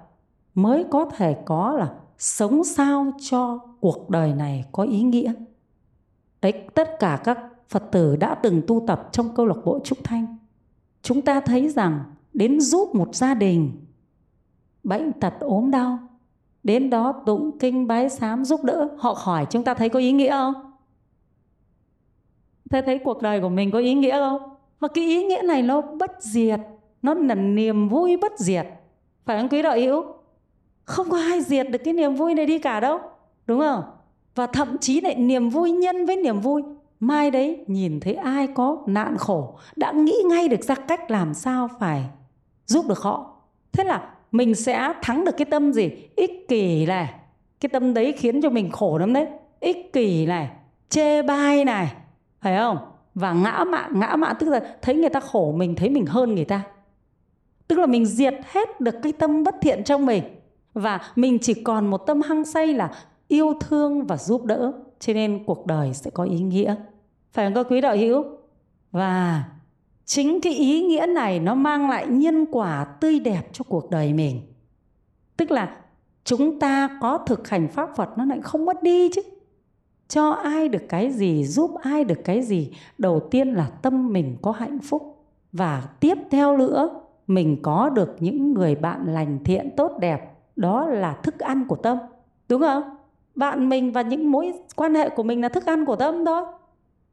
mới có thể có là sống sao cho cuộc đời này có ý nghĩa. Đấy, tất cả các phật tử đã từng tu tập trong câu lạc bộ trúc thanh. Chúng ta thấy rằng đến giúp một gia đình. Bệnh tật ốm đau, đến đó tụng kinh bái sám giúp đỡ. Họ khỏi chúng ta thấy có ý nghĩa không? Thế thấy cuộc đời của mình có ý nghĩa không? Và cái ý nghĩa này nó bất diệt, nó là niềm vui bất diệt. Phải không quý đạo hữu? Không có ai diệt được cái niềm vui này đi cả đâu, đúng không? Và thậm chí lại niềm vui nhân với niềm vui. Mai đấy nhìn thấy ai có nạn khổ, đã nghĩ ngay được ra cách làm sao phải giúp được họ. Thế là mình sẽ thắng được cái tâm gì? Ích kỷ này. Cái tâm đấy khiến cho mình khổ lắm đấy. Ích kỷ này, chê bai này. Phải không? Và ngã mạn ngã mạn tức là thấy người ta khổ mình, thấy mình hơn người ta. Tức là mình diệt hết được cái tâm bất thiện trong mình. Và mình chỉ còn một tâm hăng say là yêu thương và giúp đỡ. Cho nên cuộc đời sẽ có ý nghĩa. Phải không các quý đạo hữu? Và chính cái ý nghĩa này nó mang lại nhân quả tươi đẹp cho cuộc đời mình. Tức là chúng ta có thực hành pháp phật nó lại không mất đi chứ. Cho ai được cái gì, giúp ai được cái gì, đầu tiên là tâm mình có hạnh phúc. Và tiếp theo nữa, mình có được những người bạn lành thiện tốt đẹp, đó là thức ăn của tâm, đúng không? Bạn mình và những mối quan hệ của mình là thức ăn của tâm thôi.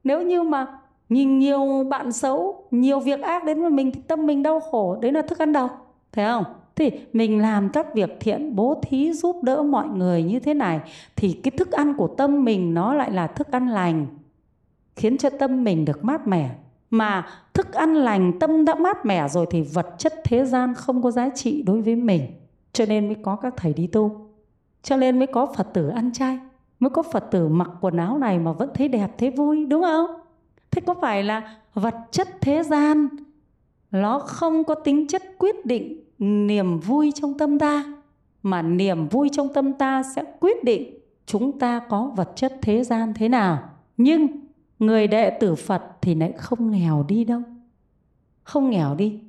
Nếu như mà nhìn nhiều bạn xấu, nhiều việc ác đến với mình thì tâm mình đau khổ, đấy là thức ăn đâu thấy không? Thì mình làm các việc thiện, bố thí giúp đỡ mọi người như thế này, thì cái thức ăn của tâm mình nó lại là thức ăn lành, khiến cho tâm mình được mát mẻ. Mà thức ăn lành, tâm đã mát mẻ rồi thì vật chất thế gian không có giá trị đối với mình. Cho nên mới có các thầy đi tu, cho nên mới có phật tử ăn chay, mới có phật tử mặc quần áo này mà vẫn thấy đẹp, thấy vui, đúng không? Thế có phải là vật chất thế gian, nó không có tính chất quyết định niềm vui trong tâm ta, mà niềm vui trong tâm ta sẽ quyết định chúng ta có vật chất thế gian thế nào? Nhưng người đệ tử phật thì lại không nghèo đi đâu. Không nghèo đi.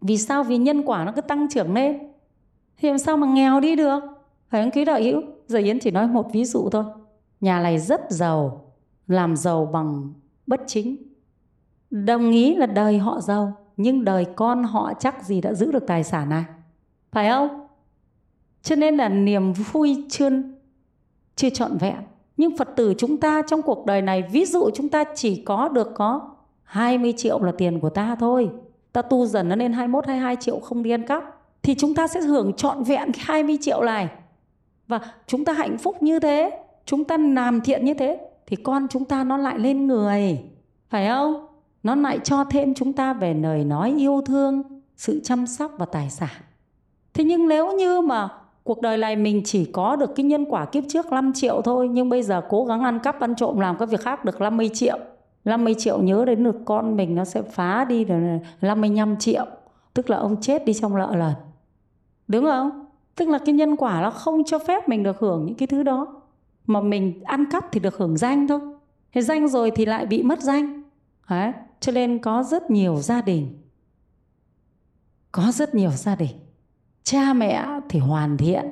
Vì sao? Vì nhân quả nó cứ tăng trưởng lên. Thì làm sao mà nghèo đi được? Phải không quý đạo hữu? Giờ yến chỉ nói một ví dụ thôi. Nhà này rất giàu, làm giàu bằng bất chính. Đồng ý là đời họ giàu, nhưng đời con họ chắc gì đã giữ được tài sản này phải không? Cho nên là niềm vui chưa chưa trọn vẹn. Nhưng Phật tử chúng ta trong cuộc đời này, ví dụ chúng ta chỉ có được có 20 triệu là tiền của ta thôi. Ta tu dần nó lên 21 22 triệu không đi ăn cắp, thì chúng ta sẽ hưởng trọn vẹn 20 triệu này. Và chúng ta hạnh phúc như thế, chúng ta làm thiện như thế thì con chúng ta nó lại lên người, phải không? Nó lại cho thêm chúng ta về lời nói yêu thương, sự chăm sóc và tài sản. Thế nhưng nếu như mà cuộc đời này mình chỉ có được cái nhân quả kiếp trước 5 triệu thôi, nhưng bây giờ cố gắng ăn cắp, ăn trộm, làm các việc khác được 50 triệu 50 triệu nhớ đến được con mình nó sẽ phá đi được 55 triệu, tức là ông chết đi trong lợ lần đúng không? Tức là cái nhân quả nó không cho phép mình được hưởng những cái thứ đó mà mình ăn cắp thì được hưởng danh thôi. Thế danh rồi thì lại bị mất danh. Đấy. cho nên có rất nhiều gia đình. Có rất nhiều gia đình. Cha mẹ thì hoàn thiện,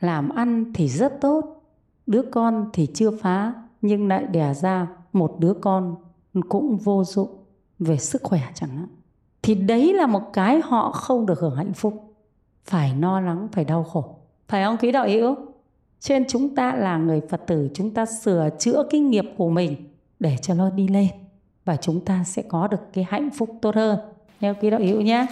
làm ăn thì rất tốt, đứa con thì chưa phá, nhưng lại đẻ ra một đứa con cũng vô dụng về sức khỏe chẳng hạn. Thì đấy là một cái họ không được hưởng hạnh phúc. Phải lo lắng, phải đau khổ. Phải không quý đạo hữu? Trên chúng ta là người phật tử, chúng ta sửa chữa cái nghiệp của mình để cho nó đi lên và chúng ta sẽ có được cái hạnh phúc tốt hơn. Nhớ quý đạo hữu nhé.